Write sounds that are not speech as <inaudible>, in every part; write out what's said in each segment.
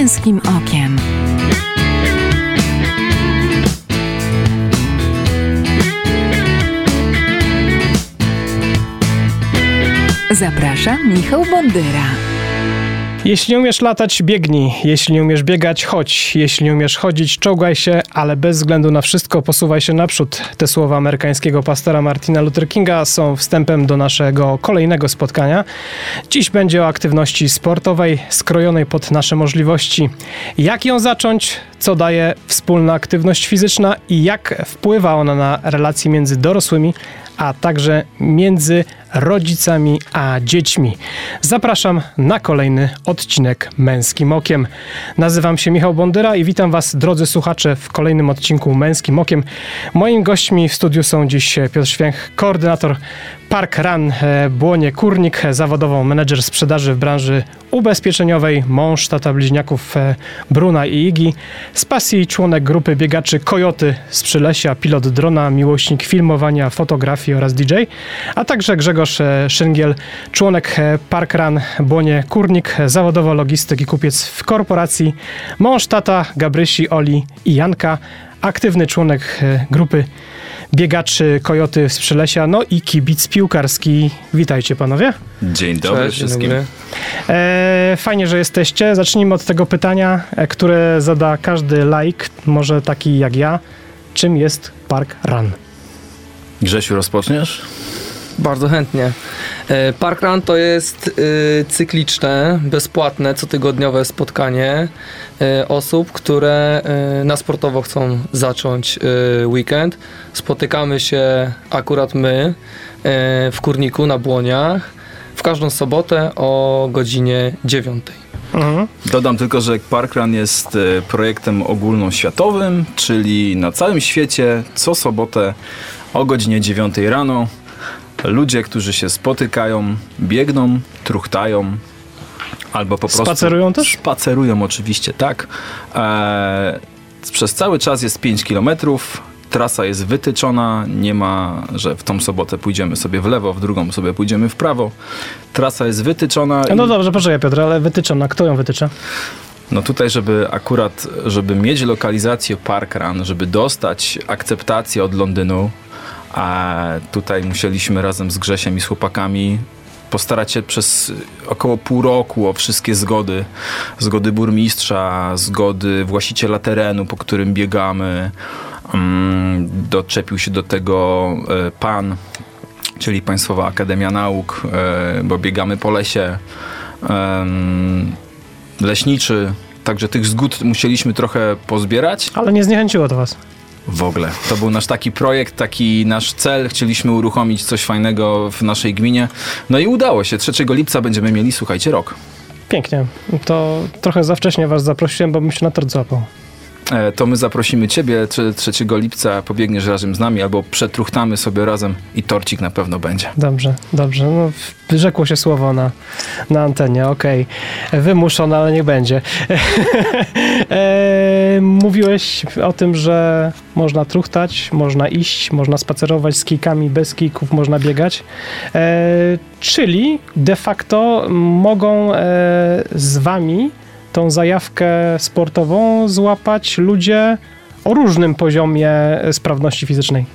męskim okiem. Zapraszam Michał Bondyra. Jeśli nie umiesz latać, biegnij. Jeśli nie umiesz biegać, chodź. Jeśli nie umiesz chodzić, czołgaj się, ale bez względu na wszystko posuwaj się naprzód. Te słowa amerykańskiego pastora Martina Luther Kinga są wstępem do naszego kolejnego spotkania. Dziś będzie o aktywności sportowej, skrojonej pod nasze możliwości. Jak ją zacząć? Co daje wspólna aktywność fizyczna i jak wpływa ona na relacje między dorosłymi a także między rodzicami a dziećmi. Zapraszam na kolejny odcinek Męskim Okiem. Nazywam się Michał Bondyra i witam Was, drodzy słuchacze, w kolejnym odcinku Męskim Okiem. Moimi gośćmi w studiu są dziś Piotr Święch, koordynator Park Run e, Błonie Kurnik, zawodowo menedżer sprzedaży w branży ubezpieczeniowej, mąż tata bliźniaków e, Bruna i Igi, z pasji członek grupy biegaczy Kojoty z Przylesia, pilot drona, miłośnik filmowania, fotografii oraz DJ, a także Grzegorz e, Szyngiel, członek Park Run Błonie Kurnik, zawodowo logistyk i kupiec w korporacji, mąż tata Gabrysi, Oli i Janka, aktywny członek grupy biegaczy Kojoty z Przylesia, no i kibic piłkarski. Witajcie panowie. Dzień dobry Cześć, wszystkim. Dzień dobry. E, fajnie, że jesteście. Zacznijmy od tego pytania, e, które zada każdy like, może taki jak ja. Czym jest Park Run? Grzesiu, rozpoczniesz? Bardzo chętnie. E, Parkrun to jest e, cykliczne, bezpłatne, cotygodniowe spotkanie e, osób, które na sportowo chcą zacząć weekend. Spotykamy się akurat my w Kurniku na Błoniach w każdą sobotę o godzinie 9. Mhm. Dodam tylko, że Parkrun jest projektem ogólnoświatowym, czyli na całym świecie co sobotę o godzinie 9 rano ludzie, którzy się spotykają, biegną, truchtają, albo po prostu... Spacerują też? Spacerują oczywiście, tak. Eee, przez cały czas jest 5 kilometrów, trasa jest wytyczona, nie ma, że w tą sobotę pójdziemy sobie w lewo, w drugą sobie pójdziemy w prawo. Trasa jest wytyczona. No i... dobrze, poczekaj Piotr, ale wytyczona, kto ją wytycza? No tutaj, żeby akurat, żeby mieć lokalizację Parkrun, żeby dostać akceptację od Londynu, a tutaj musieliśmy razem z Grzesiem i z chłopakami postarać się przez około pół roku o wszystkie zgody. Zgody burmistrza, zgody właściciela terenu, po którym biegamy. Mm, doczepił się do tego e, pan, czyli Państwowa Akademia Nauk, e, bo biegamy po lesie. Leśniczy, także tych zgód musieliśmy trochę pozbierać. Ale nie zniechęciło to was w ogóle. To był nasz taki projekt, taki nasz cel. Chcieliśmy uruchomić coś fajnego w naszej gminie. No i udało się. 3 lipca będziemy mieli, słuchajcie, rok. Pięknie. To trochę za wcześnie was zaprosiłem, bo bym się na tort złapał. E, to my zaprosimy ciebie 3, 3 lipca, pobiegniesz razem z nami albo przetruchtamy sobie razem i torcik na pewno będzie. Dobrze, dobrze. No, wyrzekło się słowo na, na antenie, okej. Okay. Wymuszone, ale niech będzie. <laughs> e, mówiłeś o tym, że można truchtać, można iść, można spacerować z kijkami, bez kijków, można biegać. E, czyli de facto mogą e, z wami tą zajawkę sportową złapać ludzie o różnym poziomie sprawności fizycznej.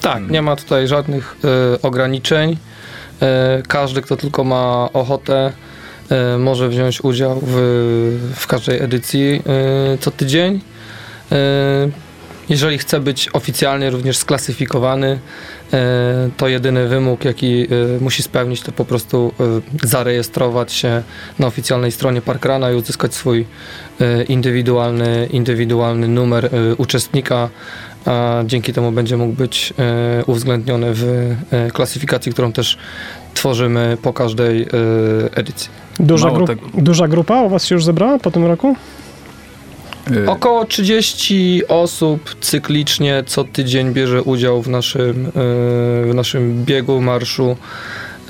Tak, nie ma tutaj żadnych y, ograniczeń. Y, każdy, kto tylko ma ochotę, y, może wziąć udział w, w każdej edycji co tydzień. Jeżeli chce być oficjalnie również sklasyfikowany, to jedyny wymóg, jaki e, musi spełnić, to po prostu e, zarejestrować się na oficjalnej stronie Parkrana i uzyskać swój indywidualny, indywidualny numer uczestnika, a dzięki temu będzie mógł być uwzględniony w klasyfikacji, którą też tworzymy po każdej edycji. Duża, grup, duża grupa u Was się już zebrała po tym roku? Y, Około 30 osób cyklicznie co tydzień bierze udział w naszym, y, w naszym biegu, marszu,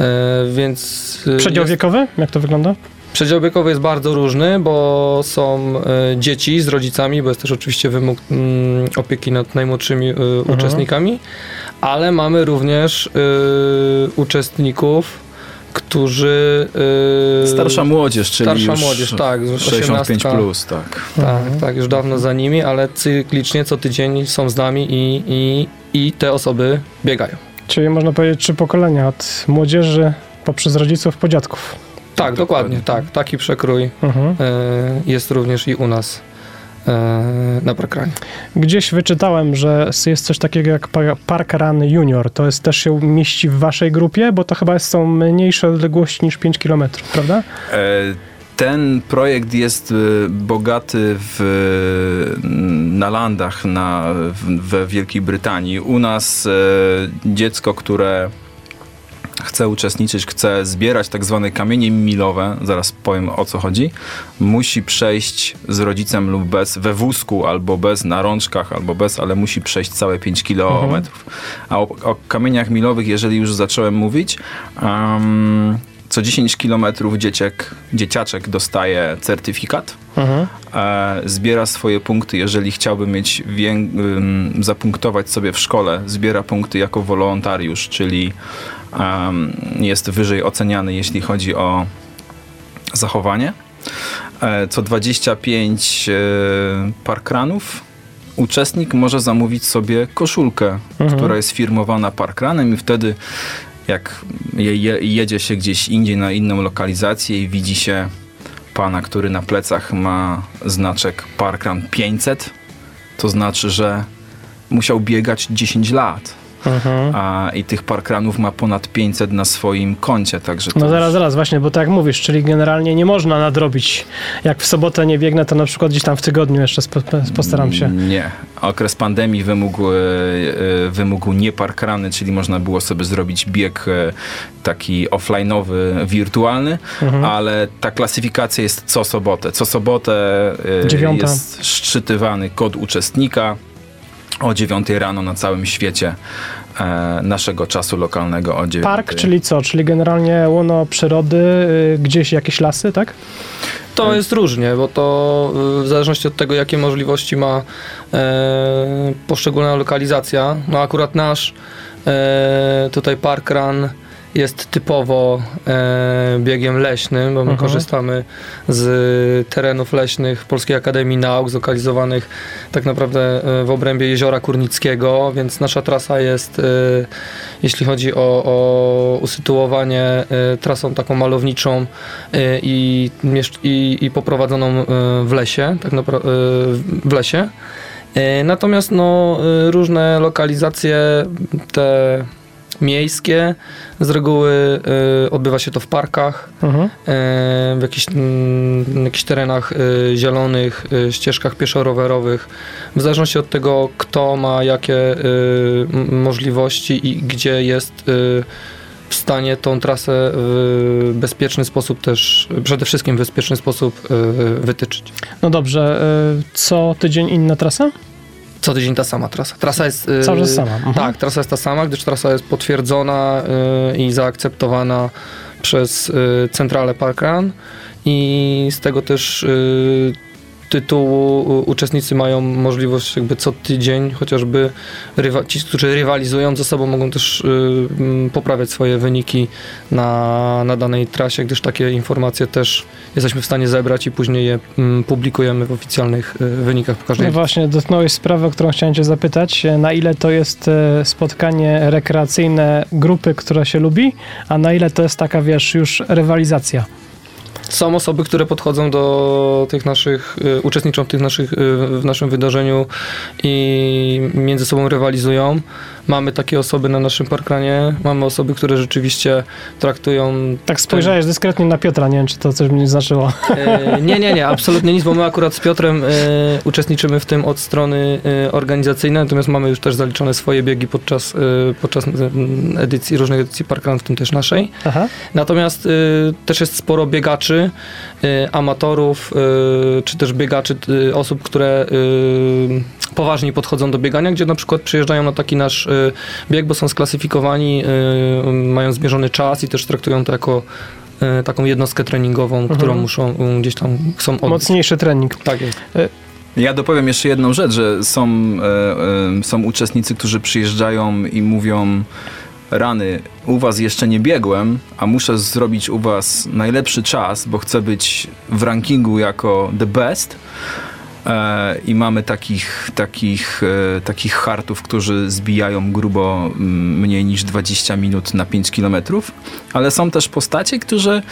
y, więc... Przedział jest... wiekowy? Jak to wygląda? Przedział wiekowy jest bardzo różny, bo są dzieci z rodzicami, bo jest też oczywiście wymóg mm, opieki nad najmłodszymi mhm. uczestnikami, ale mamy również uczestników którzy... y, Starsza młodzież, czyli Starsza już młodzież, tak, już 65 18. plus, tak. Tak, Mhm. tak, już dawno za nimi, ale cyklicznie co tydzień są z nami i, i, i te osoby biegają. Czyli można powiedzieć trzy pokolenia, od młodzieży poprzez rodziców po dziadków. Tak, dokładnie, tak. Taki przekrój Mhm. y, jest również i u nas na Parkranie. Gdzieś wyczytałem, że jest coś takiego jak pa- Park Run Junior. To jest też się mieści w waszej grupie, bo to chyba są mniejsze odległości niż 5 km, prawda? E, Ten projekt jest e, bogaty w, na landach na, w, we Wielkiej Brytanii. U nas e, dziecko, które chce uczestniczyć, chce zbierać tak zwane kamienie milowe, zaraz powiem o co chodzi, musi przejść z rodzicem lub bez, we wózku albo bez, na rączkach albo bez, ale musi przejść całe 5 kilometrów. A o, o kamieniach milowych, jeżeli już zacząłem mówić, um, co 10 kilometrów dzieciak, dzieciaczek dostaje certyfikat, Mhm. e, zbiera swoje punkty, jeżeli chciałby mieć wię, zapunktować sobie w szkole, zbiera punkty jako wolontariusz, czyli jest wyżej oceniany, jeśli chodzi o zachowanie. E, co 25 e, parkranów uczestnik może zamówić sobie koszulkę, Mhm. która jest firmowana parkranem i wtedy jak je, je, jedzie się gdzieś indziej na inną lokalizację i widzi się pana, który na plecach ma znaczek Parkran 500, to znaczy, że musiał biegać 10 lat. Mhm. A, I tych parkranów ma ponad 500 na swoim koncie, także No już- zaraz, zaraz, właśnie, bo tak mówisz, czyli generalnie nie można nadrobić. Jak w sobotę nie biegnę, to na przykład gdzieś tam w tygodniu jeszcze spo, postaram się. Nie. Okres pandemii wymógł, e, e, wymógł nie parkrany, czyli można było sobie zrobić bieg e, taki offline'owy, wirtualny, Mhm. ale ta klasyfikacja jest co sobotę. Co sobotę Dziewiąta. jest szczytywany kod uczestnika o 9 rano na całym świecie e, naszego czasu lokalnego o 9. Park, czyli co? Czyli generalnie łono przyrody, y, gdzieś jakieś lasy, tak? To jest różnie, bo to y, w zależności od tego, jakie możliwości ma e, poszczególna lokalizacja. No akurat nasz e, tutaj parkrun jest typowo e, biegiem leśnym, bo my Mhm. korzystamy z terenów leśnych Polskiej Akademii Nauk, zlokalizowanych tak naprawdę e, w obrębie Jeziora Kurnickiego, więc nasza trasa jest, e, jeśli chodzi o, o usytuowanie, e, trasą taką malowniczą e, i, i, i poprowadzoną e, w lesie, tak naprawdę w lesie. Natomiast no, różne lokalizacje, te miejskie, z reguły e, odbywa się to w parkach, Mhm. e, w jakichś, mm, jakichś terenach e, zielonych, e, ścieżkach pieszo-rowerowych. W zależności od tego, kto ma jakie m- możliwości i gdzie jest w stanie tą trasę w bezpieczny sposób też, przede wszystkim w bezpieczny sposób wytyczyć. No dobrze, y, co tydzień inna trasa? Co tydzień ta sama trasa. Trasa jest. e, Cały czas sama. Mhm. Tak, trasa jest ta sama, gdyż trasa jest potwierdzona y, i zaakceptowana przez y, centralę Parkrun i z tego też y, tytułu y, uczestnicy mają możliwość jakby co tydzień chociażby rywa, ci, którzy rywalizują ze sobą mogą też y, poprawiać swoje wyniki na, na danej trasie, gdyż takie informacje też jesteśmy w stanie zebrać i później je mm, publikujemy w oficjalnych y, wynikach po każdej No właśnie, dotknąłeś sprawy, o którą chciałem cię zapytać. Na ile to jest e, spotkanie rekreacyjne grupy, która się lubi, a na ile to jest taka, wiesz, już rywalizacja? Są osoby, które podchodzą do tych naszych, y, uczestniczą w tych naszych, y, w naszym wydarzeniu i między sobą rywalizują. Mamy takie osoby na naszym parkranie, mamy osoby, które rzeczywiście traktują... Tak spojrzałeś dyskretnie na Piotra, nie wiem, czy to coś mi znaczyło. E, nie, nie, nie, absolutnie nic, bo my akurat z Piotrem e, uczestniczymy w tym od strony e, organizacyjnej, natomiast mamy już też zaliczone swoje biegi podczas, e, podczas mm, edycji, różnych edycji parkrun, w tym też naszej. Aha. Natomiast y, też jest sporo biegaczy, amatorów, y, czy też biegaczy, y, osób, które y, poważniej podchodzą do biegania, gdzie na przykład przyjeżdżają na taki nasz y, bieg, bo są sklasyfikowani, y, mają zmierzony czas i też traktują to jako y, taką jednostkę treningową, którą muszą y, gdzieś tam chcą odbyć. Mocniejszy trening. Tak jest. Ja dopowiem jeszcze jedną rzecz, że są, e, e, są uczestnicy, którzy przyjeżdżają i mówią rany, u was jeszcze nie biegłem, a muszę zrobić u was najlepszy czas, bo chcę być w rankingu jako the best. E, I mamy takich, takich, e, takich hartów, którzy zbijają grubo mm, mniej niż 20 minut na 5 kilometrów, ale są też postacie, którzy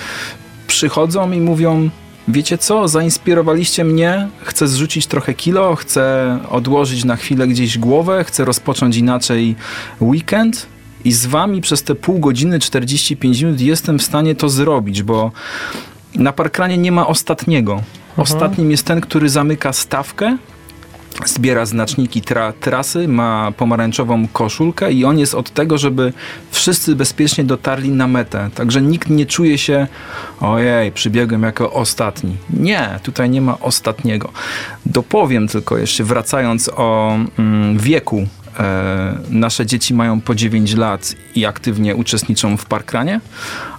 przychodzą i mówią: Wiecie co, zainspirowaliście mnie, chcę zrzucić trochę kilo, chcę odłożyć na chwilę gdzieś głowę, chcę rozpocząć inaczej weekend i z wami przez te pół godziny, 45 minut jestem w stanie to zrobić, bo na parkranie nie ma ostatniego. Ostatnim jest ten, który zamyka stawkę, zbiera znaczniki tra trasy, ma pomarańczową koszulkę i on jest od tego, żeby wszyscy bezpiecznie dotarli na metę. Także nikt nie czuje się ojej, przybiegłem jako ostatni. Nie, tutaj nie ma ostatniego. Dopowiem tylko jeszcze, wracając o mm, wieku. E, nasze dzieci mają po 9 lat i aktywnie uczestniczą w parkranie,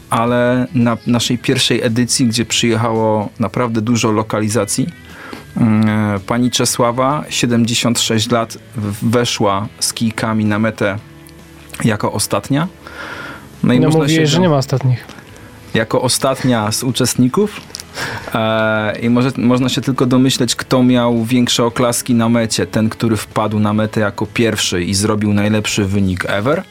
ale na naszej pierwszej edycji, gdzie przyjechało naprawdę dużo lokalizacji, mm, pani Czesława, 76 lat, weszła z kijkami na metę jako ostatnia. No i No można mówiłeś, się że nie ma ostatnich. jako ostatnia z uczestników. E, I może, można się tylko domyśleć, kto miał większe oklaski na mecie. Ten, który wpadł na metę jako pierwszy i zrobił najlepszy wynik ever.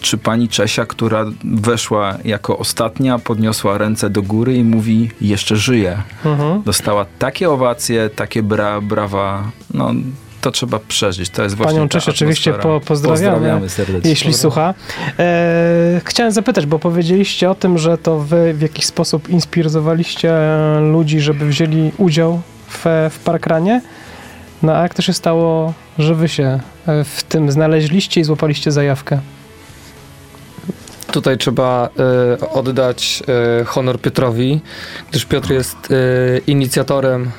Czy pani Czesia, która weszła jako ostatnia, podniosła ręce do góry i mówi: Jeszcze żyje. Mhm. Dostała takie owacje, takie bra, brawa. No, to trzeba przeżyć. To jest właśnie. Panią Czesię oczywiście po, pozdrawiamy, Pozdrawiamy serdecznie. jeśli słucha. E, chciałem zapytać, bo powiedzieliście o tym, że to wy w jakiś sposób inspirowaliście ludzi, żeby wzięli udział w, w parkranie. No a jak to się stało, że wy się e, w tym znaleźliście i złapaliście zajawkę? Tutaj trzeba e, oddać e, honor Piotrowi, gdyż Piotr jest e, inicjatorem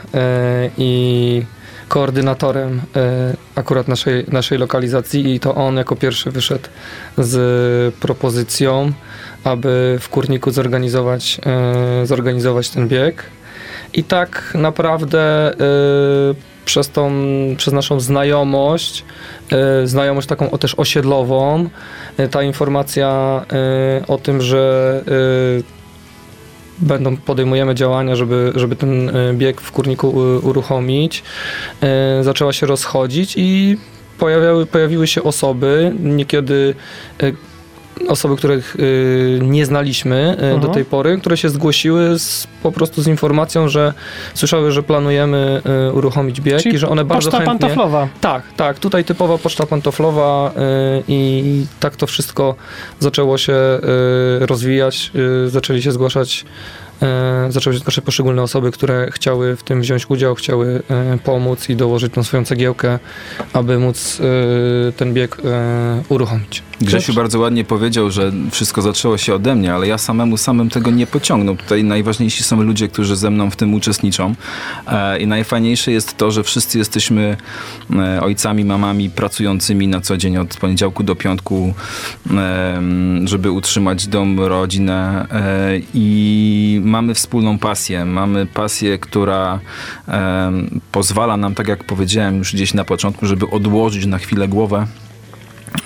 i koordynatorem e, akurat naszej, naszej lokalizacji i to on jako pierwszy wyszedł z propozycją, aby w Kurniku zorganizować, e, zorganizować ten bieg. I tak naprawdę e, przez, tą, przez naszą znajomość, znajomość taką też osiedlową, ta informacja o tym, że będą, podejmujemy działania, żeby, żeby ten e, bieg w Kurniku e, uruchomić, e, zaczęła się rozchodzić i pojawiały, pojawiły się osoby, niekiedy osoby, których y, nie znaliśmy y, do Mhm. tej pory, które się zgłosiły z, po prostu z informacją, że słyszały, że planujemy y, uruchomić bieg i że one bardzo poczta chętnie... pantoflowa. Tak, tak. Tutaj typowa poczta pantoflowa y, i tak to wszystko zaczęło się y, rozwijać. Y, zaczęli się zgłaszać zaczęły się zgłaszać poszczególne osoby, które chciały w tym wziąć udział, chciały y, pomóc i dołożyć tą swoją cegiełkę, aby móc y, ten bieg uruchomić. Grzesiu bardzo ładnie powiedział, że wszystko zaczęło się ode mnie, ale ja samemu samym tego nie pociągnął. Tutaj najważniejsi są ludzie, którzy ze mną w tym uczestniczą. E, I najfajniejsze jest to, że wszyscy jesteśmy e, ojcami, mamami pracującymi na co dzień od poniedziałku do piątku, e, żeby utrzymać dom, rodzinę e, i mamy wspólną pasję. Mamy pasję, która e, pozwala nam, tak jak powiedziałem już gdzieś na początku, żeby odłożyć na chwilę głowę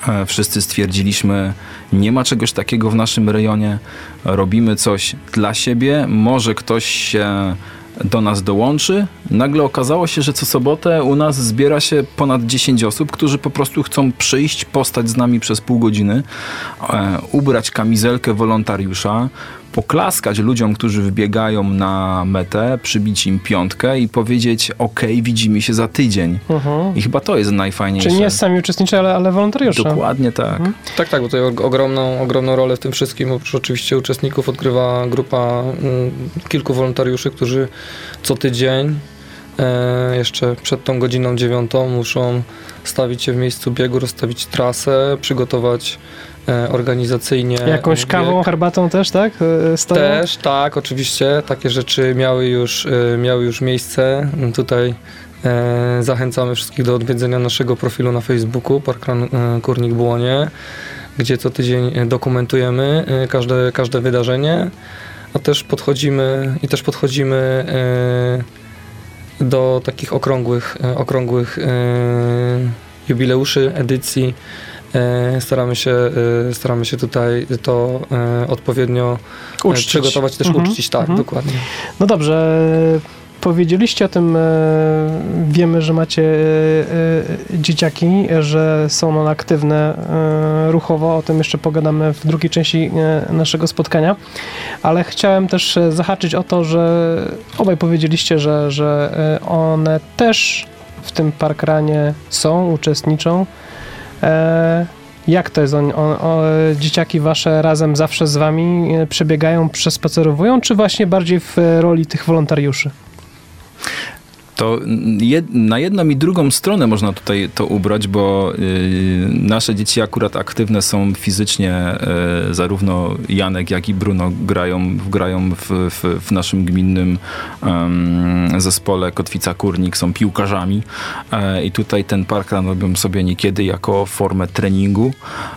E, Wszyscy stwierdziliśmy, nie ma czegoś takiego w naszym rejonie, robimy coś dla siebie, może ktoś się do nas dołączy. Nagle okazało się, że co sobotę u nas zbiera się ponad 10 osób, którzy po prostu chcą przyjść, postać z nami przez pół godziny, e, ubrać kamizelkę wolontariusza, poklaskać ludziom, którzy wybiegają na metę, przybić im piątkę i powiedzieć, ok, widzimy się za tydzień. Mhm. I chyba to jest najfajniejsze. Czyli nie sami uczestniczy, ale, ale wolontariusze. Dokładnie tak. Mhm. Tak, tak, bo tutaj og- ogromną, ogromną rolę w tym wszystkim, oprócz oczywiście uczestników, odgrywa grupa mm, kilku wolontariuszy, którzy co tydzień, jeszcze przed tą godziną dziewiątą, muszą stawić się w miejscu biegu, rozstawić trasę, przygotować e, organizacyjnie. Jakąś bieg. kawą, herbatą też, tak? E, Stoją? Też, tak, oczywiście. Takie rzeczy miały już, e, miały już miejsce. Tutaj e, zachęcamy wszystkich do odwiedzenia naszego profilu na Facebooku Parkran e, Kurnik Błonie, gdzie co tydzień e, dokumentujemy e, każde, każde wydarzenie, a też podchodzimy i też podchodzimy e, do takich okrągłych, e, okrągłych e, jubileuszy, edycji e, staramy się, staramy się tutaj to odpowiednio Uczcić. przygotować, też Mhm, uczcić, tak, mhm. dokładnie. No dobrze, powiedzieliście o tym, e, wiemy, że macie e, e, dzieciaki, że są one aktywne ruchowo, o tym jeszcze pogadamy w drugiej części naszego spotkania, ale chciałem też zahaczyć o to, że obaj powiedzieliście, że, że one też w tym parkranie są, uczestniczą. Jak to jest? On, o, dzieciaki wasze razem zawsze z wami przebiegają, przespacerowują, czy właśnie bardziej w roli tych wolontariuszy? To jed, na jedną i drugą stronę można tutaj to ubrać, bo y, nasze dzieci akurat aktywne są fizycznie, y, zarówno Janek, jak i Bruno grają, grają w, w, w naszym gminnym em, zespole Kotwica Kurnik, są piłkarzami e, i tutaj ten parkrun robią sobie niekiedy jako formę treningu,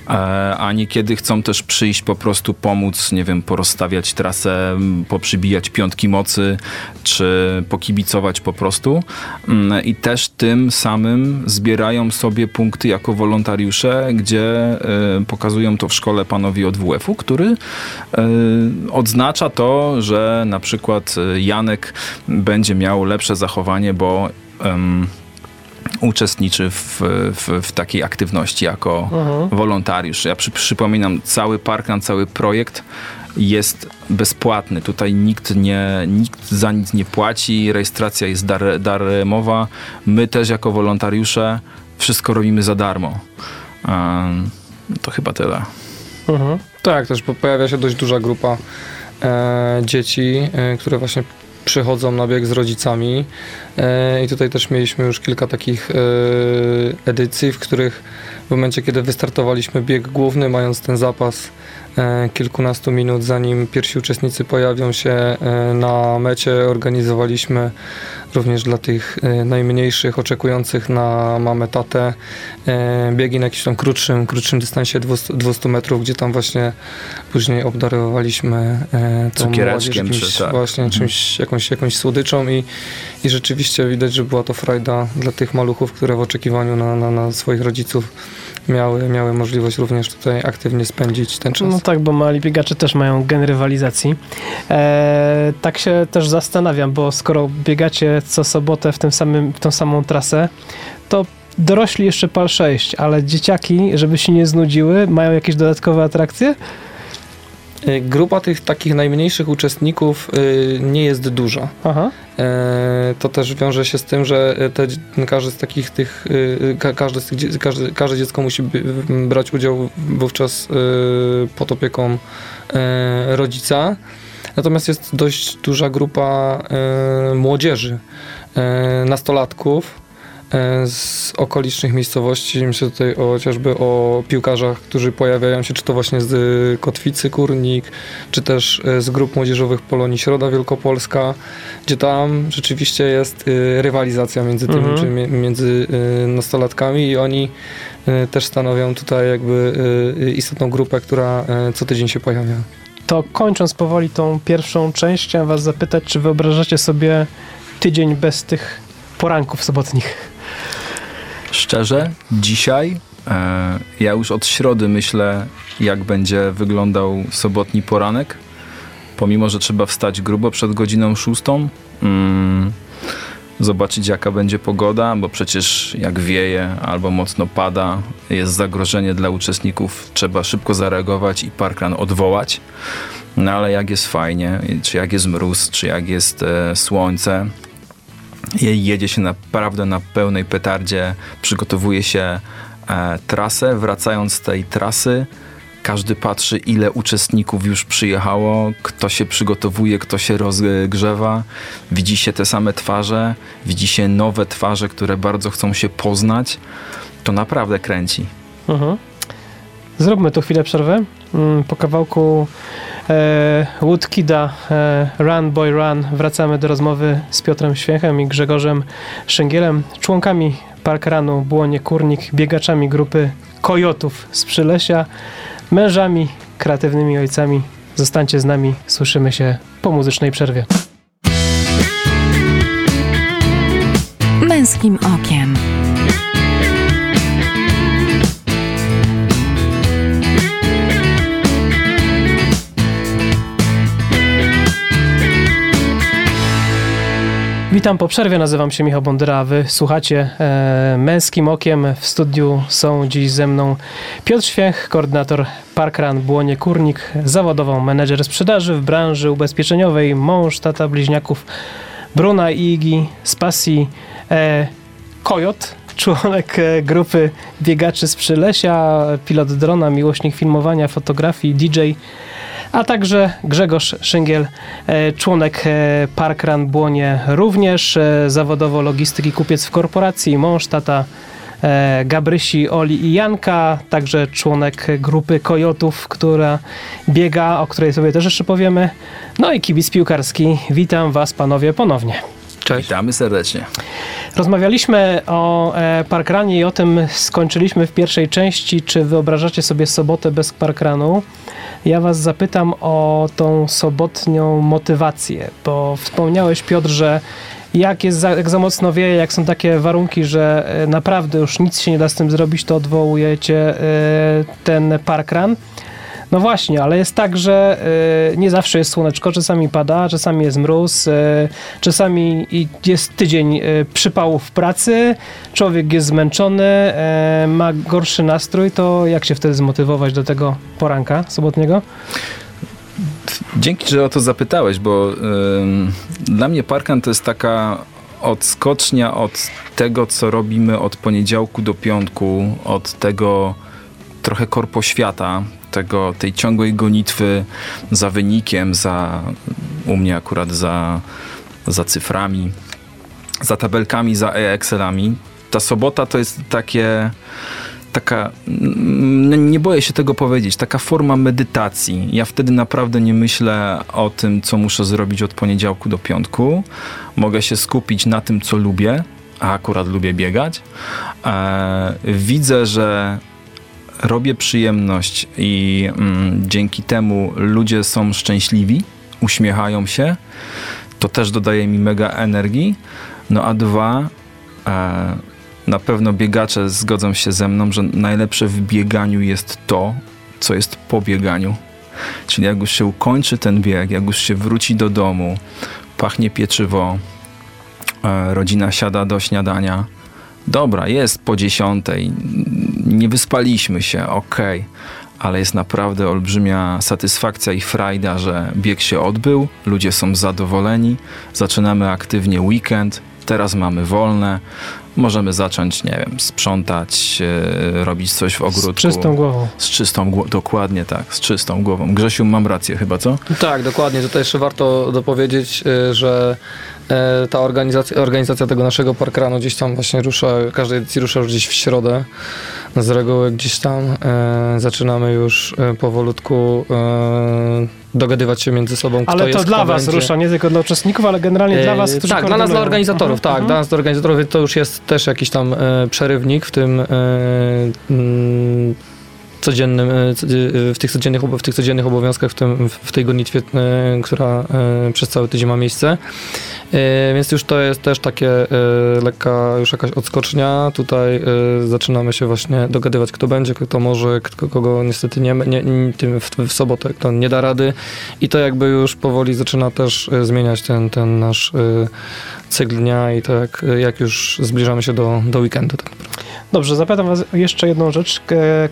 e, a niekiedy chcą też przyjść po prostu pomóc, nie wiem, porozstawiać trasę, poprzybijać piątki mocy, czy pokibicować po prostu. Mm, I też tym samym zbierają sobie punkty jako wolontariusze, gdzie y, pokazują to w szkole panowie od WF-u, który y, odznacza to, że na przykład y, Janek będzie miał lepsze zachowanie, bo uczestniczy w, w, w takiej aktywności jako Mhm. wolontariusz. Ja przy, przypominam, cały park, na cały projekt jest bezpłatny. Tutaj nikt, nie, nikt za nic nie płaci, rejestracja jest dar, darmowa. My też jako wolontariusze wszystko robimy za darmo. To chyba tyle. Mhm. Tak, też po- pojawia się dość duża grupa e, dzieci, e, które właśnie przychodzą na bieg z rodzicami e, i tutaj też mieliśmy już kilka takich e, edycji, w których w momencie, kiedy wystartowaliśmy bieg główny, mając ten zapas e, kilkunastu minut, zanim pierwsi uczestnicy pojawią się e, na mecie, organizowaliśmy również dla tych e, najmniejszych, oczekujących na mamę, tatę, biegi na jakimś tam krótszym, krótszym dystansie 200, 200 metrów, gdzie tam właśnie później obdarowaliśmy e, tą młodzież jakimś czy tak. właśnie Mhm. czymś, jakąś, jakąś słodyczą i, i rzeczywiście widać, że była to frajda dla tych maluchów, które w oczekiwaniu na, na, na swoich rodziców miały, miały możliwość również tutaj aktywnie spędzić ten czas. No tak, bo mali biegacze też mają gen rywalizacji. E, tak się też zastanawiam, bo skoro biegacie co sobotę w, tym samym, w tą samą trasę, to dorośli jeszcze pal 6, ale dzieciaki, żeby się nie znudziły, mają jakieś dodatkowe atrakcje? Y, Grupa tych takich najmniejszych uczestników y, nie jest duża. Aha. E, To też wiąże się z tym, że te, każdy z takich tych, y, ka, każde, każde, każde dziecko musi brać udział wówczas y, pod opieką rodzica. Natomiast jest dość duża grupa młodzieży, nastolatków z okolicznych miejscowości. Myślę tutaj o, chociażby o piłkarzach, którzy pojawiają się, czy to właśnie z y, Kotwicy Kurnik, czy też e, z grup młodzieżowych Polonii Środa Wielkopolska, gdzie tam rzeczywiście jest y, rywalizacja między tymi, Mhm. czy mi- między y, nastolatkami i oni y, też stanowią tutaj jakby y, istotną grupę, która y, co tydzień się pojawia. To kończąc powoli tą pierwszą część, chciałem was zapytać, czy wyobrażacie sobie tydzień bez tych poranków sobotnich? Szczerze, dzisiaj e, ja już od środy myślę, jak będzie wyglądał sobotni poranek. Pomimo, że trzeba wstać grubo przed godziną szóstą, mm, zobaczyć jaka będzie pogoda, bo przecież jak wieje albo mocno pada, jest zagrożenie dla uczestników, trzeba szybko zareagować i parkrun odwołać. No ale jak jest fajnie, czy jak jest mróz, czy jak jest e, słońce, jedzie się naprawdę na pełnej petardzie, przygotowuje się e, trasę, wracając z tej trasy, każdy patrzy, ile uczestników już przyjechało, kto się przygotowuje, kto się rozgrzewa. Widzi się te same twarze, widzi się nowe twarze, które bardzo chcą się poznać. To naprawdę kręci. Mhm. Zróbmy tu chwilę przerwy. Mm, Po kawałku Woodkida e, Run Boy Run wracamy do rozmowy z Piotrem Święchem i Grzegorzem Szęgielem, członkami Parkrunu Błonie Kurnik, biegaczami grupy Kojotów z Przylesia, mężami, kreatywnymi ojcami. Zostańcie z nami, słyszymy się po muzycznej przerwie. Męskim okiem. Witam po przerwie, nazywam się Michał Bondyra, słuchacie e, Męskim Okiem. W studiu są dziś ze mną Piotr Święch, koordynator Parkrun Błonie Kurnik, zawodowo menedżer sprzedaży w branży ubezpieczeniowej, mąż, tata bliźniaków Bruna i Igi z pasji e, Kojot, członek e, grupy biegaczy z Przylesia, pilot drona, miłośnik filmowania, fotografii, DJ, a także Grzegorz Szyngiel, e, członek e, Parkrun Błonie również, e, zawodowo logistyki kupiec w korporacji, mąż, tata Gabrysi, Oli i Janka, także członek grupy Kojotów, która biega, o której sobie też jeszcze powiemy, no i kibic piłkarski. Witam Was panowie ponownie. Cześć. Witamy serdecznie. Rozmawialiśmy o e, parkranie i o tym skończyliśmy w pierwszej części. Czy wyobrażacie sobie sobotę bez parkranu? Ja was zapytam o tą sobotnią motywację, bo wspomniałeś Piotr, że jak, jest za, jak za mocno wieje, jak są takie warunki, że e, naprawdę już nic się nie da z tym zrobić, to odwołujecie e, ten parkran. No właśnie, ale jest tak, że y, nie zawsze jest słoneczko, czasami pada, czasami jest mróz, y, czasami jest tydzień y, przypału w pracy, człowiek jest zmęczony, y, ma gorszy nastrój, to jak się wtedy zmotywować do tego poranka sobotniego? Dzięki, że o to zapytałeś, bo ym, dla mnie parkan to jest taka odskocznia od tego, co robimy od poniedziałku do piątku, od tego trochę korpo świata, tego, tej ciągłej gonitwy za wynikiem, za u mnie akurat za, za cyframi, za tabelkami, za Excelami. Ta sobota to jest takie taka, nie boję się tego powiedzieć, taka forma medytacji. Ja wtedy naprawdę nie myślę o tym, co muszę zrobić od poniedziałku do piątku. Mogę się skupić na tym, co lubię, a akurat lubię biegać. E, widzę, że robię przyjemność i mm, dzięki temu ludzie są szczęśliwi, uśmiechają się. To też dodaje mi mega energii. No a dwa, e, na pewno biegacze zgodzą się ze mną, że najlepsze w bieganiu jest to, co jest po bieganiu. Czyli jak już się ukończy ten bieg, jak już się wróci do domu, pachnie pieczywo, e, rodzina siada do śniadania. Dobra, jest po dziesiątej, nie wyspaliśmy się, okej, ale jest naprawdę olbrzymia satysfakcja i frajda, że bieg się odbył, ludzie są zadowoleni, zaczynamy aktywnie weekend, teraz mamy wolne, możemy zacząć, nie wiem, sprzątać, e, robić coś w ogródku. Z czystą głową. Z czystą głową, dokładnie tak, z czystą głową. Grzesiu, mam rację chyba, co? Tak, dokładnie. Tutaj jeszcze warto dopowiedzieć, y, że ta organizacja, organizacja tego naszego parkranu gdzieś tam właśnie rusza, każdej edycji rusza już gdzieś w środę. Z reguły gdzieś tam e, zaczynamy już e, powolutku e, dogadywać się między sobą, kto Ale to jest, dla kto was będzie. rusza, nie tylko dla uczestników, ale generalnie dla was, E, którzy Tak, dla nas, dla organizatorów, Mhm, tak. mhm. Dla nas, dla organizatorów to już jest też jakiś tam e, przerywnik w tym e, mm, codziennym, e, e, w tych codziennych, w tych codziennych obowiązkach, w, tym, w- tej gonitwie, e, która przez cały tydzień ma miejsce. Więc już to jest też takie lekka już jakaś odskocznia. Tutaj zaczynamy się właśnie dogadywać, kto będzie, kto może, kogo niestety nie, nie, w, sobotę, kto nie da rady. I to jakby już powoli zaczyna też zmieniać ten, ten nasz cykl dnia i to jak, jak już zbliżamy się do, do weekendu. Tak naprawdę. Dobrze, zapytam was jeszcze jedną rzecz.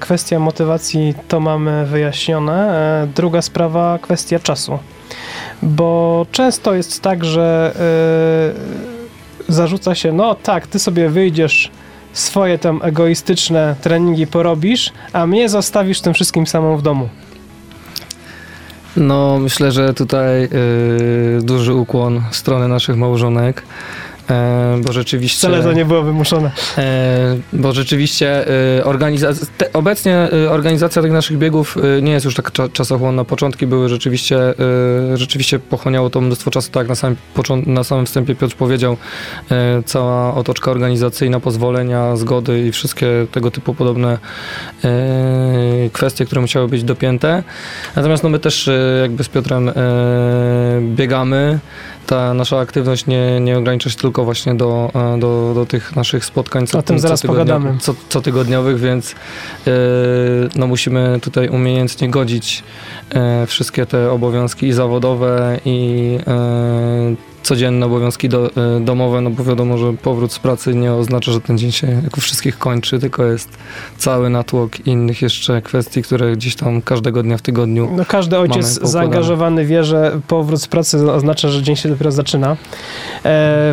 Kwestia motywacji to mamy wyjaśnione. E, Druga sprawa, kwestia czasu. Bo często jest tak, że e, zarzuca się, no tak, ty sobie wyjdziesz, swoje tam egoistyczne treningi porobisz, a mnie zostawisz tym wszystkim samą w domu. No, myślę, że tutaj y, duży ukłon w stronę naszych małżonek. E, bo rzeczywiście. Wcale to nie było wymuszone. E, bo rzeczywiście e, organizacja, obecnie organizacja tych naszych biegów nie jest już tak cza, czasochłonna. Początki były rzeczywiście, rzeczywiście pochłaniało to mnóstwo czasu, tak jak na samym, na samym wstępie Piotr powiedział, cała otoczka organizacyjna, pozwolenia, zgody i wszystkie tego typu podobne kwestie, które musiały być dopięte. Natomiast no, my też jakby z Piotrem biegamy. Ta nasza aktywność nie, nie ogranicza się tylko właśnie do, e, do, do tych naszych spotkań co, O tym zaraz pogadamy. Co, cotygodniowych, więc e, no musimy tutaj umiejętnie godzić e, wszystkie te obowiązki i zawodowe i e, codzienne obowiązki do, e, domowe, no bo wiadomo, że powrót z pracy nie oznacza, że ten dzień się jak u wszystkich kończy, tylko jest cały natłok innych jeszcze kwestii, które gdzieś tam każdego dnia w tygodniu No, każdy ojciec zaangażowany wie, że powrót z pracy oznacza, że dzień się dopiero zaczyna e,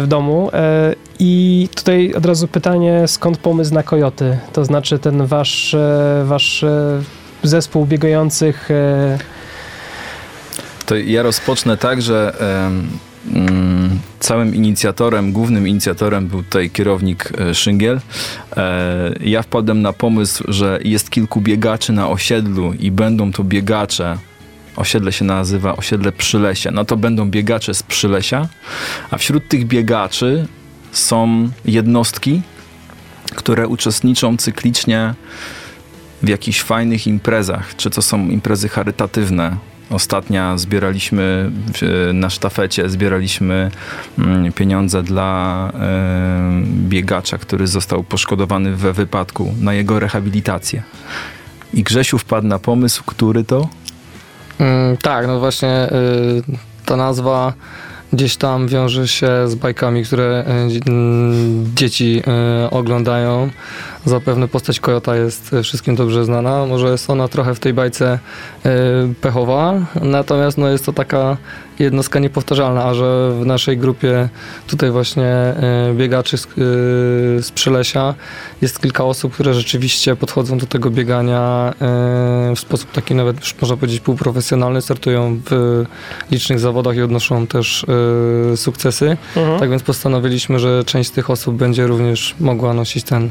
w domu. E, I tutaj od razu pytanie, skąd pomysł na kojoty? To znaczy ten wasz, e, wasz e, zespół biegających. To ja rozpocznę tak, że całym inicjatorem, głównym inicjatorem był tutaj kierownik e, Szyngiel. E, ja wpadłem na pomysł, że jest kilku biegaczy na osiedlu i będą to biegacze. Osiedle się nazywa osiedle Przylesia. No to będą biegacze z Przylesia, a wśród tych biegaczy są jednostki, które uczestniczą cyklicznie w jakichś fajnych imprezach. Czy to są imprezy charytatywne, Ostatnia zbieraliśmy na sztafecie, zbieraliśmy mm, pieniądze dla biegacza, który został poszkodowany we wypadku, na jego rehabilitację. I Grzesiu wpadł na pomysł, który to? Mm, tak, no właśnie y, ta nazwa gdzieś tam wiąże się z bajkami, które y, dzie- dzieci y, oglądają. Zapewne postać Kojota jest y, wszystkim dobrze znana. Może jest ona trochę w tej bajce y, pechowa, natomiast no, jest to taka jednostka niepowtarzalna, a że w naszej grupie tutaj właśnie y, biegaczy z, y, z Przylesia jest kilka osób, które rzeczywiście podchodzą do tego biegania y, w sposób taki nawet można powiedzieć półprofesjonalny, startują w licznych zawodach i odnoszą też sukcesy. mhm. Tak więc postanowiliśmy, że część z tych osób będzie również mogła nosić ten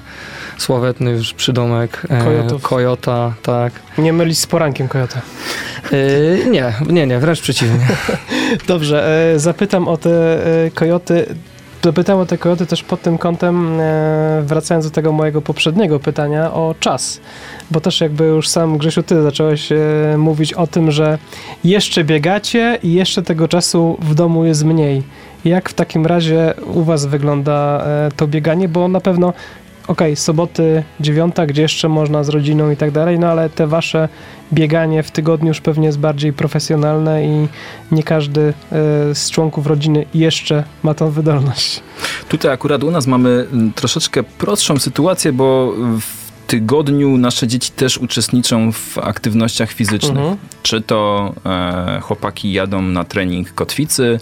sławetny już przydomek e, Kojotów. Kojota, tak. Nie mylić z porankiem kojota. Nie, nie, nie, wręcz przeciwnie. <laughs> Dobrze, e, zapytam o te e, kojoty. Zapytam o te kojoty też pod tym kątem, e, wracając do tego mojego poprzedniego pytania o czas. Bo też jakby już sam Grzesiu, ty zacząłeś mówić o tym, że jeszcze biegacie i jeszcze tego czasu w domu jest mniej. Jak w takim razie u was wygląda to bieganie? Bo na pewno okej, soboty dziewiąta, gdzie jeszcze można z rodziną i tak dalej, no ale te wasze bieganie w tygodniu już pewnie jest bardziej profesjonalne i nie każdy e, z członków rodziny jeszcze ma tą wydolność. Tutaj akurat u nas mamy mm, troszeczkę prostszą sytuację, bo w tygodniu nasze dzieci też uczestniczą w aktywnościach fizycznych. Mhm. Czy to e, chłopaki jadą na trening kotwicy,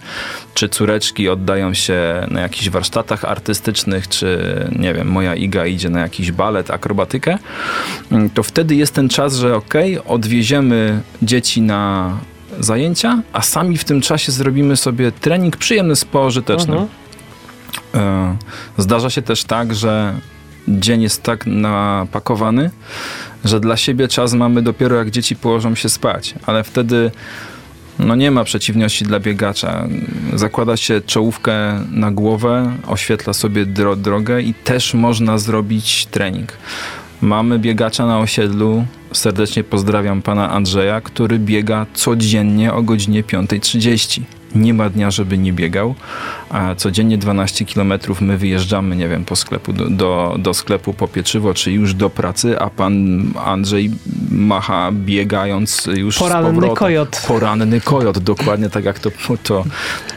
czy córeczki oddają się na jakichś warsztatach artystycznych, czy nie wiem, moja Iga idzie na jakiś balet, akrobatykę, mm, to wtedy jest ten czas, że okej, odwieziemy dzieci na zajęcia, a sami w tym czasie zrobimy sobie trening przyjemny, spożyteczny. Mhm. E, Zdarza się też tak, że dzień jest tak napakowany, że dla siebie czas mamy dopiero jak dzieci położą się spać, ale wtedy no nie ma przeciwności dla biegacza. Zakłada się czołówkę na głowę, oświetla sobie dro drogę i też można zrobić trening. Mamy biegacza na osiedlu. Serdecznie pozdrawiam pana Andrzeja, który biega codziennie o godzinie 5.30. Nie ma dnia, żeby nie biegał. A codziennie 12 km my wyjeżdżamy, nie wiem, po sklepu, do, do, do sklepu po pieczywo, czy już do pracy, a pan Andrzej macha biegając już z Poranny powrotem. kojot. Poranny kojot, dokładnie tak jak to, to,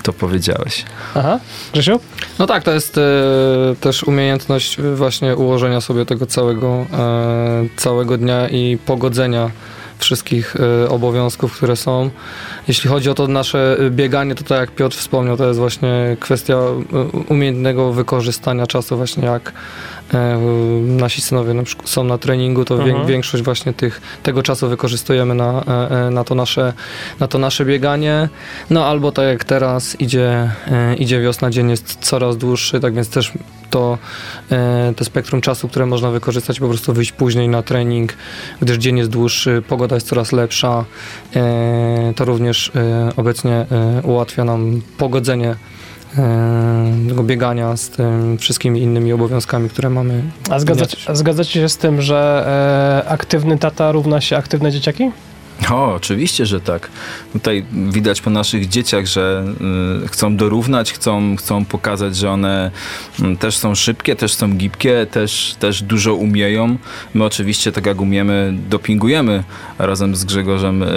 to powiedziałeś. Aha, Grzesiu? No tak, to jest e, też umiejętność właśnie ułożenia sobie tego całego, e, całego dnia i pogodzenia wszystkich e, obowiązków, które są. Jeśli chodzi o to nasze bieganie, to tak jak Piotr wspomniał, to jest właśnie kwestia e, umiejętnego wykorzystania czasu, właśnie jak nasi synowie na przykład są na treningu, to Mhm. większość właśnie tych, tego czasu wykorzystujemy na, e, e, na, to nasze, na to nasze bieganie. No albo tak jak teraz idzie, e, idzie wiosna, dzień jest coraz dłuższy, tak więc też to, e, to spektrum czasu, które można wykorzystać, po prostu wyjść później na trening, gdyż dzień jest dłuższy, pogoda jest coraz lepsza. E, to również e, obecnie e, ułatwia nam pogodzenie e, tego biegania z tym wszystkimi innymi obowiązkami, które mamy. A zgadzacie, a zgadzacie się z tym, że e, aktywny tata równa się aktywne dzieciaki? O, oczywiście, że tak. Tutaj widać po naszych dzieciach, że y, chcą dorównać, chcą, chcą pokazać, że one mm, też są szybkie, też są gibkie, też, też dużo umieją. My oczywiście, tak jak umiemy, dopingujemy razem z Grzegorzem y,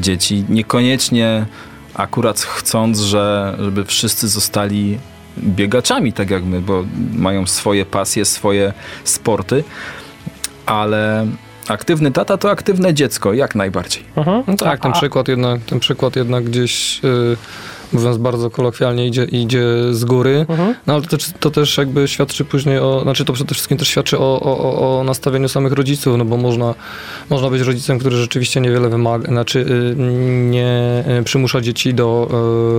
dzieci. Niekoniecznie akurat chcąc, że, żeby wszyscy zostali biegaczami, tak jak my, bo mają swoje pasje, swoje sporty, ale aktywny tata to aktywne dziecko, jak najbardziej. Mhm. No tak, ten A- przykład jednak, ten przykład jednak gdzieś, y, mówiąc bardzo kolokwialnie, idzie, idzie z góry. Mhm. No ale to, też- to też jakby świadczy później o, znaczy to przede wszystkim też świadczy o, o, o- nastawieniu samych rodziców, no bo można, można być rodzicem, który rzeczywiście niewiele wymaga, znaczy y, nie y, przymusza dzieci do,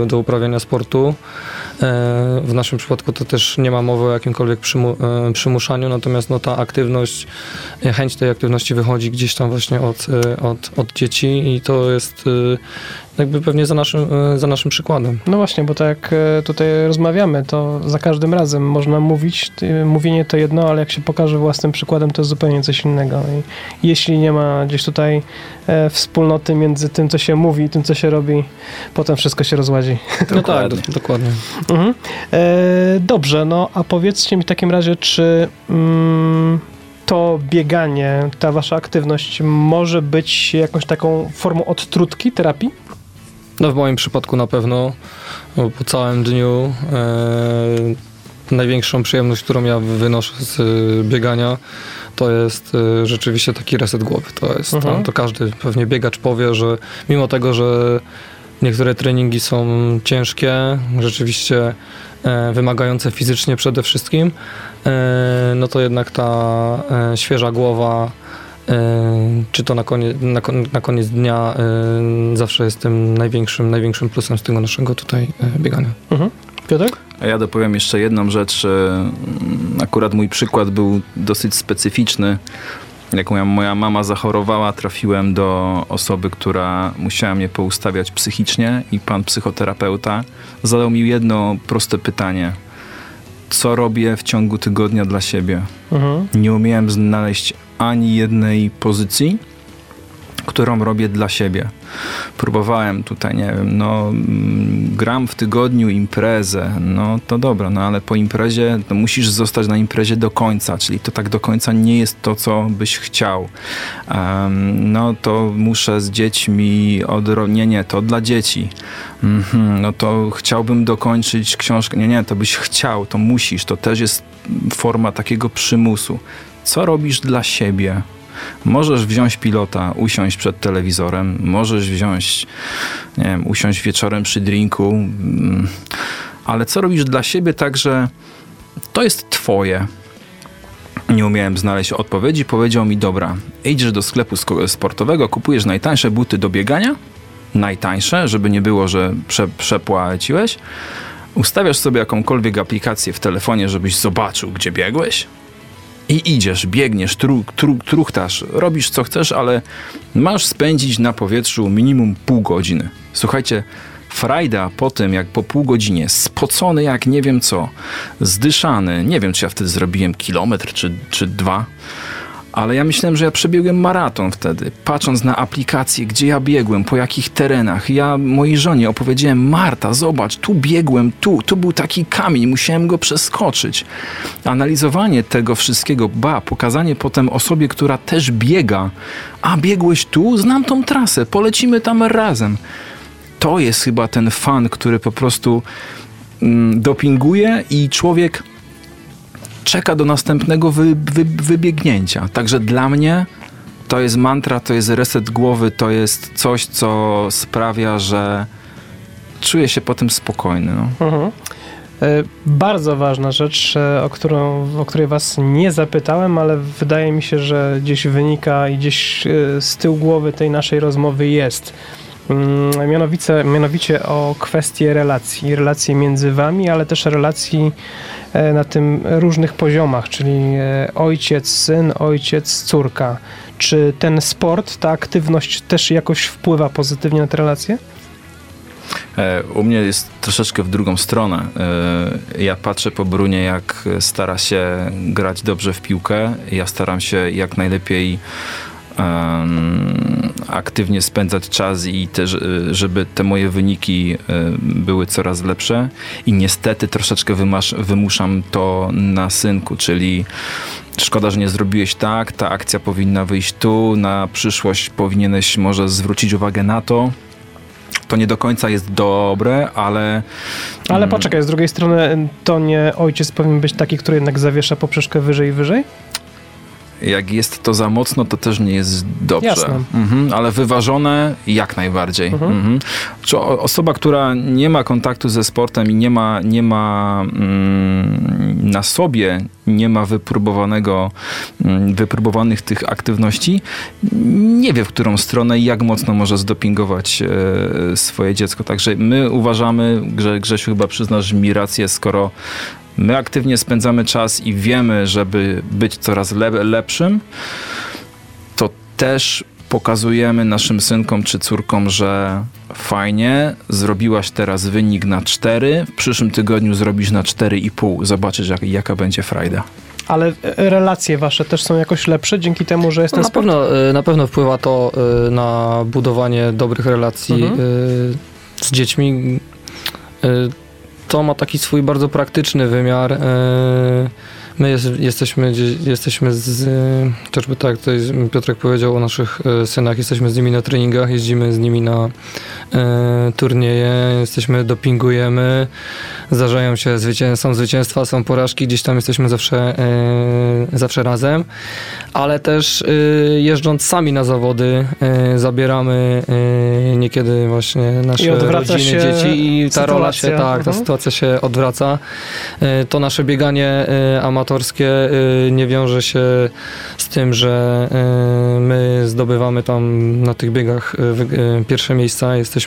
y, do uprawiania sportu. W naszym przypadku to też nie ma mowy o jakimkolwiek przymu, przymuszaniu, natomiast no, ta aktywność, chęć tej aktywności wychodzi gdzieś tam właśnie od, od, od dzieci i to jest jakby pewnie za naszym, e, za naszym przykładem. No właśnie, bo tak jak e, tutaj rozmawiamy, to za każdym razem można mówić, ty- mówienie to jedno, ale jak się pokaże własnym przykładem, to jest zupełnie coś innego. I jeśli nie ma gdzieś tutaj e, wspólnoty między tym, co się mówi i tym, co się robi, potem wszystko się rozładzi. No tak, Dokładnie. do, dokładnie. Mhm. E, dobrze, no a powiedzcie mi w takim razie, czy mm, to bieganie, ta wasza aktywność może być jakąś taką formą odtrutki, terapii? No w moim przypadku na pewno, bo po całym dniu e, największą przyjemność, którą ja wynoszę z e, biegania, to jest e, rzeczywiście taki reset głowy. To jest, Mhm. to, to każdy pewnie biegacz powie, że mimo tego, że niektóre treningi są ciężkie, rzeczywiście e, wymagające fizycznie przede wszystkim, e, no to jednak ta e, świeża głowa czy to na koniec, na, na koniec dnia e, zawsze jest tym największym, największym plusem z tego naszego tutaj e, biegania. Piotrek? A ja dopowiem jeszcze jedną rzecz. e, Akurat mój przykład był dosyć specyficzny. Jak moja, moja mama zachorowała, trafiłem do osoby, która musiała mnie poustawiać psychicznie i pan psychoterapeuta zadał mi jedno proste pytanie. Co robię w ciągu tygodnia dla siebie? Mhm. Nie umiałem znaleźć ani jednej pozycji, którą robię dla siebie. Próbowałem tutaj, nie wiem, no mm, gram w tygodniu imprezę, no to dobra, no ale po imprezie to musisz zostać na imprezie do końca, czyli to tak do końca nie jest to, co byś chciał. Em, no to muszę z dziećmi odro... Nie, nie, to dla dzieci. Mhm, no to chciałbym dokończyć książkę. Nie, nie, to byś chciał, to musisz. To też jest forma takiego przymusu. Co robisz dla siebie? Możesz wziąć pilota, usiąść przed telewizorem, możesz wziąć, nie wiem, usiąść wieczorem przy drinku, mm, ale co robisz dla siebie tak, że to jest twoje. Nie umiałem znaleźć odpowiedzi, powiedział mi, dobra, idziesz do sklepu sportowego, kupujesz najtańsze buty do biegania, najtańsze, żeby nie było, że prze, przepłaciłeś, ustawiasz sobie jakąkolwiek aplikację w telefonie, żebyś zobaczył, gdzie biegłeś, i idziesz, biegniesz, tru, tru, truchtasz, robisz co chcesz, ale masz spędzić na powietrzu minimum pół godziny. Słuchajcie, frajda po tym, jak po pół godzinie, spocony jak nie wiem co, zdyszany, nie wiem czy ja wtedy zrobiłem kilometr czy, czy dwa, ale ja myślałem, że ja przebiegłem maraton wtedy, patrząc na aplikację, gdzie ja biegłem, po jakich terenach. Ja mojej żonie opowiedziałem, Marta, zobacz, tu biegłem, tu, tu był taki kamień, musiałem go przeskoczyć. Analizowanie tego wszystkiego, ba, pokazanie potem osobie, która też biega, a biegłeś tu, znam tą trasę, polecimy tam razem. To jest chyba ten fan, który po prostu mm, dopinguje i człowiek czeka do następnego wy, wy, wybiegnięcia. Także dla mnie to jest mantra, to jest reset głowy, to jest coś, co sprawia, że czuję się potem spokojny. No. Mhm. E, Bardzo ważna rzecz, e, o, którą, o której was nie zapytałem, ale wydaje mi się, że gdzieś wynika i gdzieś e, z tyłu głowy tej naszej rozmowy jest. Mm, Mianowicie, mianowicie o kwestie relacji, relacji między wami, ale też relacji e, na tym różnych poziomach, czyli e, ojciec, syn, ojciec, córka. Czy ten sport, ta aktywność też jakoś wpływa pozytywnie na te relacje? E, U mnie jest troszeczkę w drugą stronę. Ja patrzę po Brunie, jak stara się grać dobrze w piłkę. Ja staram się jak najlepiej aktywnie spędzać czas i też, żeby te moje wyniki e, były coraz lepsze. I niestety troszeczkę wymasz, wymuszam to na synku, czyli szkoda, że nie zrobiłeś tak, ta akcja powinna wyjść tu, na przyszłość powinieneś może zwrócić uwagę na to. to nie do końca jest dobre, ale... Ale mm, poczekaj, z drugiej strony to nie ojciec powinien być taki, który jednak zawiesza poprzeczkę wyżej i wyżej? Jak jest to za mocno, to też nie jest dobrze. Jasne. Mhm, ale wyważone jak najbardziej. Mhm. Mhm. Czy osoba, która nie ma kontaktu ze sportem i nie ma, nie ma mm, na sobie, nie ma wypróbowanego, mm, wypróbowanych tych aktywności, nie wie w którą stronę i jak mocno może zdopingować e, swoje dziecko. Także my uważamy, że Grzesiu chyba przyznasz mi rację, skoro my aktywnie spędzamy czas i wiemy, żeby być coraz le- lepszym, to też pokazujemy naszym synkom czy córkom, że fajnie, zrobiłaś teraz wynik na 4, w przyszłym tygodniu zrobisz na 4,5. Zobaczysz, jak, jaka będzie frajda. Ale e, relacje wasze też są jakoś lepsze dzięki temu, że jest No, na, sport? pewno, y, na pewno wpływa to na budowanie dobrych relacji Mhm. z dziećmi. To ma taki swój bardzo praktyczny wymiar. Y, My jest, jesteśmy, jesteśmy z, y, chociażby tak, tutaj Piotrek powiedział o naszych y, synach, jesteśmy z nimi na treningach, jeździmy z nimi na turnieje, jesteśmy, dopingujemy, zdarzają się, zwycię- są zwycięstwa, są porażki, gdzieś tam jesteśmy zawsze, y, zawsze razem, ale też y, jeżdżąc sami na zawody, zabieramy niekiedy właśnie nasze rodziny, dzieci i ta rola się, sytuacja. tak, ta Mhm. sytuacja się odwraca. To nasze bieganie amatorskie nie wiąże się z tym, że my zdobywamy tam na tych biegach pierwsze miejsca, jesteśmy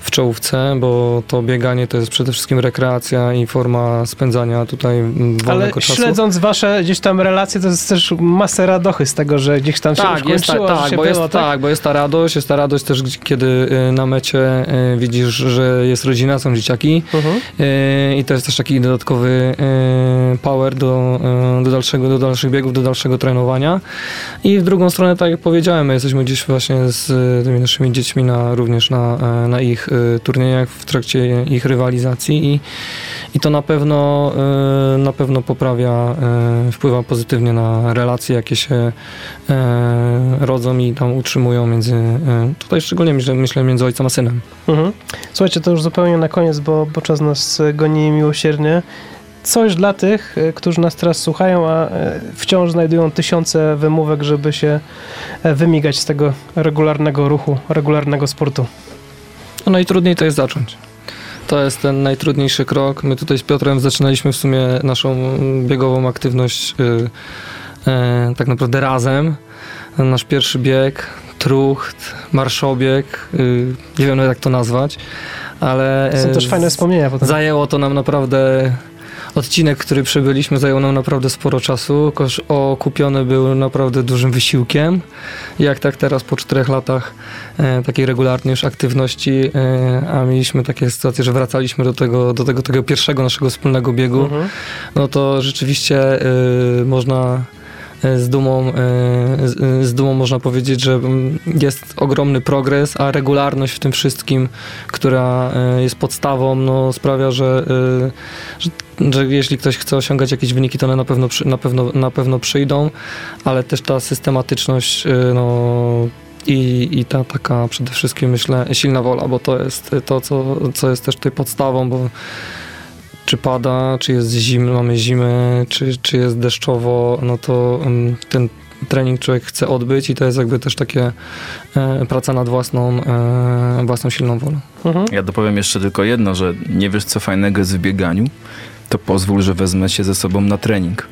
w czołówce, bo to bieganie to jest przede wszystkim rekreacja i forma spędzania tutaj mm, Ale wolnego czasu. śledząc wasze gdzieś tam relacje, to jest też masę radochy z tego, że gdzieś tam się Tak, już ta, kończyło, że tak, bo było, jest, tak, bo jest ta radość, jest ta radość też, kiedy y, na mecie y, widzisz, że jest rodzina, są dzieciaki y, i to jest też taki dodatkowy power do, do, dalszego, do dalszych biegów, do dalszego trenowania. I w drugą stronę, tak jak powiedziałem, my jesteśmy gdzieś właśnie z tymi naszymi dziećmi na, również na, y, na ich y, turniejach, w trakcie ich rywalizacji i, i to na pewno, y, na pewno poprawia, wpływa pozytywnie na relacje, jakie się e, rodzą i tam utrzymują między, e, tutaj szczególnie myślę, między ojcem a synem. Mhm. Słuchajcie, to już zupełnie na koniec, bo, bo czas nas e, goni miłosiernie. Coś dla tych, e, którzy nas teraz słuchają, a e, wciąż znajdują tysiące wymówek, żeby się e, wymigać z tego regularnego ruchu, regularnego sportu. No najtrudniej to jest zacząć. To jest ten najtrudniejszy krok. My tutaj z Piotrem zaczynaliśmy w sumie naszą biegową aktywność y, e, tak naprawdę razem. Nasz pierwszy bieg, trucht, marszobieg, y, nie wiem jak to nazwać, ale To są też fajne wspomnienia potem. Zajęło to nam naprawdę. Odcinek, który przebyliśmy, zajął nam naprawdę sporo czasu. Kosz okupiony był naprawdę dużym wysiłkiem. Jak tak teraz po czterech latach e, takiej regularnej już aktywności, e, a mieliśmy takie sytuacje, że wracaliśmy do tego, do tego, tego pierwszego naszego wspólnego biegu, Mhm. no to rzeczywiście y, można z dumą, y, z, z dumą można powiedzieć, że jest ogromny progres, a regularność w tym wszystkim, która jest podstawą, no, sprawia, że, że, że jeśli ktoś chce osiągać jakieś wyniki, to one na pewno, na pewno, na pewno przyjdą, ale też ta systematyczność, no, i, I ta taka przede wszystkim myślę silna wola, bo to jest to, co, co jest też tutaj podstawą, bo czy pada, czy jest zimno, mamy zimę, czy, czy jest deszczowo, no to ten trening człowiek chce odbyć i to jest jakby też takie e, praca nad własną, e, własną silną wolą. Mhm. Ja dopowiem jeszcze tylko jedno, że nie wiesz co fajnego jest w bieganiu, to pozwól, że wezmę się ze sobą na trening.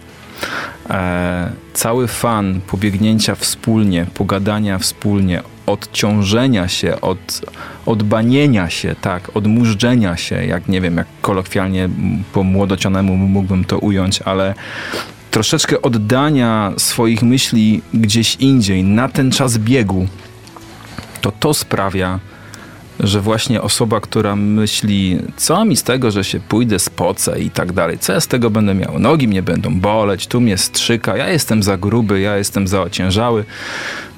E, cały fan pobiegnięcia wspólnie, pogadania wspólnie, odciążenia się, od, odbanienia się, tak, odmurzdzenia się, jak nie wiem, jak kolokwialnie po młodocionemu mógłbym to ująć, ale troszeczkę oddania swoich myśli gdzieś indziej, na ten czas biegu, to to sprawia, że właśnie osoba, która myśli, co mi z tego, że się pójdę, spocę i tak dalej, co ja z tego będę miał? Nogi mnie będą boleć, tu mnie strzyka, ja jestem za gruby, ja jestem za ociężały.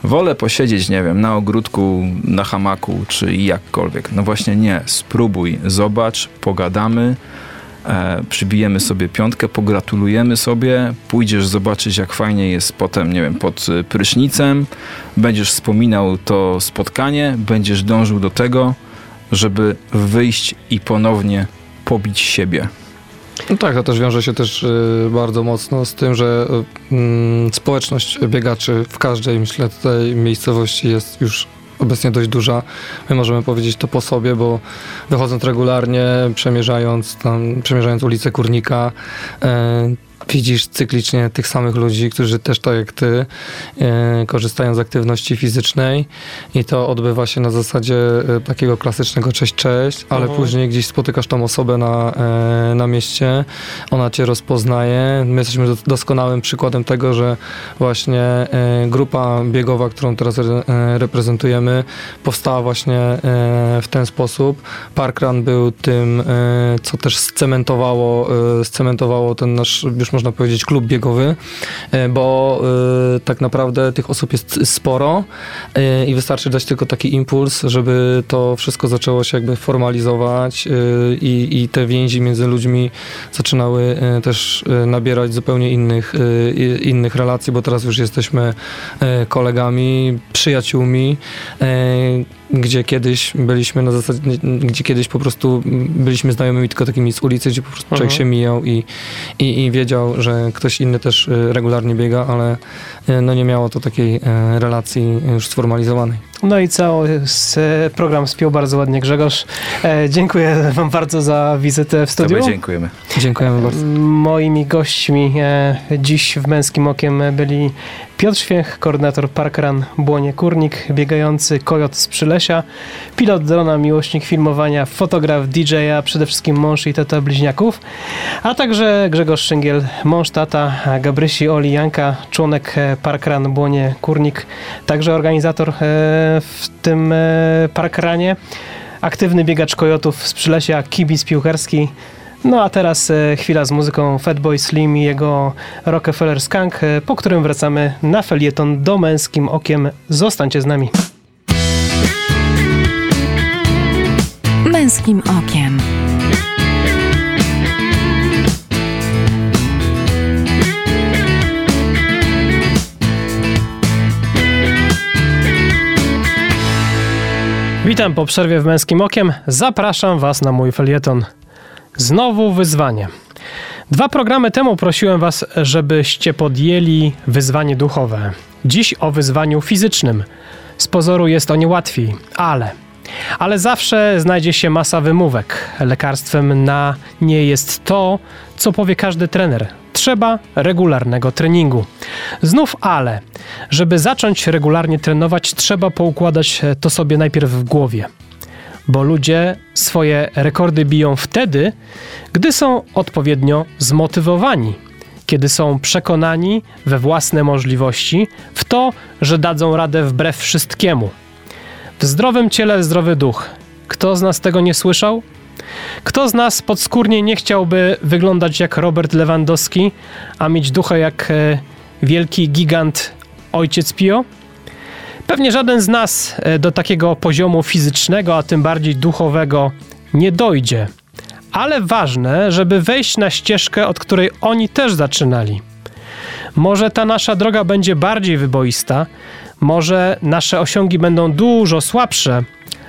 Wolę posiedzieć, nie wiem, na ogródku, na hamaku, czy jakkolwiek. No właśnie nie, spróbuj, zobacz, pogadamy, e, przybijemy sobie piątkę, pogratulujemy sobie, pójdziesz zobaczyć, jak fajnie jest potem, nie wiem, pod y, prysznicem, będziesz wspominał to spotkanie, będziesz dążył do tego, żeby wyjść i ponownie pobić siebie. No tak, to też wiąże się też y, bardzo mocno z tym, że mm, społeczność biegaczy w każdej, myślę, tutaj miejscowości jest już obecnie dość duża. My możemy powiedzieć to po sobie, bo wychodząc regularnie, przemierzając tam, przemierzając ulicę Kurnika, e, widzisz cyklicznie tych samych ludzi, którzy też tak jak ty e, korzystają z aktywności fizycznej i to odbywa się na zasadzie e, takiego klasycznego cześć, cześć, ale Mhm. później gdzieś spotykasz tą osobę na, e, na mieście, ona cię rozpoznaje. My jesteśmy do- doskonałym przykładem tego, że właśnie grupa biegowa, którą teraz re, reprezentujemy, powstała właśnie w ten sposób. Parkrun był tym, co też scementowało, scementowało ten nasz, już można powiedzieć, klub biegowy, e, bo e, tak naprawdę tych osób jest sporo e, i wystarczy dać tylko taki impuls, żeby to wszystko zaczęło się jakby formalizować i, i te więzi między ludźmi zaczynały też nabierać zupełnie innych, innych relacji, bo teraz już jesteśmy kolegami, przyjaciółmi, gdzie kiedyś byliśmy na zasadzie, gdzie kiedyś po prostu byliśmy znajomymi tylko takimi z ulicy, gdzie po prostu człowiek Mhm. się mijał i, i, i wiedział, że ktoś inny też e, regularnie biega, ale e, no nie miało to takiej e, relacji już sformalizowanej. No i cały program spiął bardzo ładnie Grzegorz. Dziękuję wam bardzo za wizytę w studiu. Tobie dziękujemy. Dziękujemy bardzo. Moimi gośćmi dziś w Męskim Okiem byli Piotr Święch, koordynator Parkrun Błonie Kurnik, biegający kojot z Przylesia, pilot drona, miłośnik filmowania, fotograf, DJ, a przede wszystkim mąż i tata bliźniaków, a także Grzegorz Szyngiel, mąż, tata Gabrysi, Oli, Janka, członek e, Parkrun Błonie Kurnik, także organizator e, w tym e, Parkrunie, aktywny biegacz kojotów z Przylesia, kibic piłkarski, no a teraz e, chwila z muzyką Fatboy Slim i jego Rockefeller Skunk, e, po którym wracamy na felieton do męskim okiem. Zostańcie z nami. Męskim okiem. Witam po przerwie w męskim okiem. Zapraszam Was na mój felieton. Znowu wyzwanie. Dwa programy temu prosiłem Was, żebyście podjęli wyzwanie duchowe. Dziś o wyzwaniu fizycznym. Z pozoru jest o nie łatwiej, ale. Ale zawsze znajdzie się masa wymówek. Lekarstwem na nie jest to, co powie każdy trener. Trzeba regularnego treningu. Znów ale. Żeby zacząć regularnie trenować, trzeba poukładać to sobie najpierw w głowie bo ludzie swoje rekordy biją wtedy, gdy są odpowiednio zmotywowani, kiedy są przekonani we własne możliwości, w to, że dadzą radę wbrew wszystkiemu. W zdrowym ciele zdrowy duch. Kto z nas tego nie słyszał? Kto z nas podskórnie nie chciałby wyglądać jak Robert Lewandowski, a mieć ducha jak e, wielki gigant ojciec Pio? Pewnie żaden z nas e, do takiego poziomu fizycznego, a tym bardziej duchowego nie dojdzie. Ale ważne, żeby wejść na ścieżkę, od której oni też zaczynali. Może ta nasza droga będzie bardziej wyboista, może nasze osiągi będą dużo słabsze,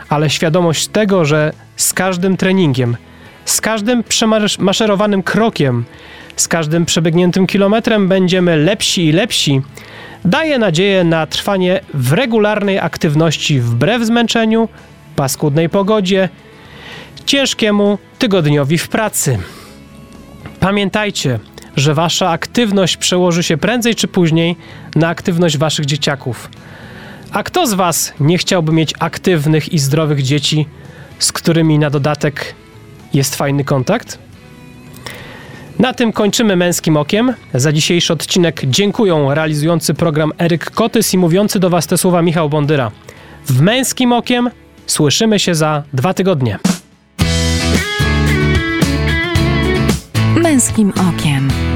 ale świadomość tego, że z każdym treningiem, z każdym przemaszerowanym krokiem, z każdym przebiegniętym kilometrem będziemy lepsi i lepsi, daje nadzieję na trwanie w regularnej aktywności wbrew zmęczeniu, paskudnej pogodzie, ciężkiemu tygodniowi w pracy. Pamiętajcie, że wasza aktywność przełoży się prędzej czy później na aktywność waszych dzieciaków. A kto z was nie chciałby mieć aktywnych i zdrowych dzieci, z którymi na dodatek jest fajny kontakt? Na tym kończymy męskim okiem. Za dzisiejszy odcinek dziękuję realizujący program Eryk Kotys i mówiący do Was te słowa Michał Bondyra. W męskim okiem słyszymy się za dwa tygodnie. Męskim okiem.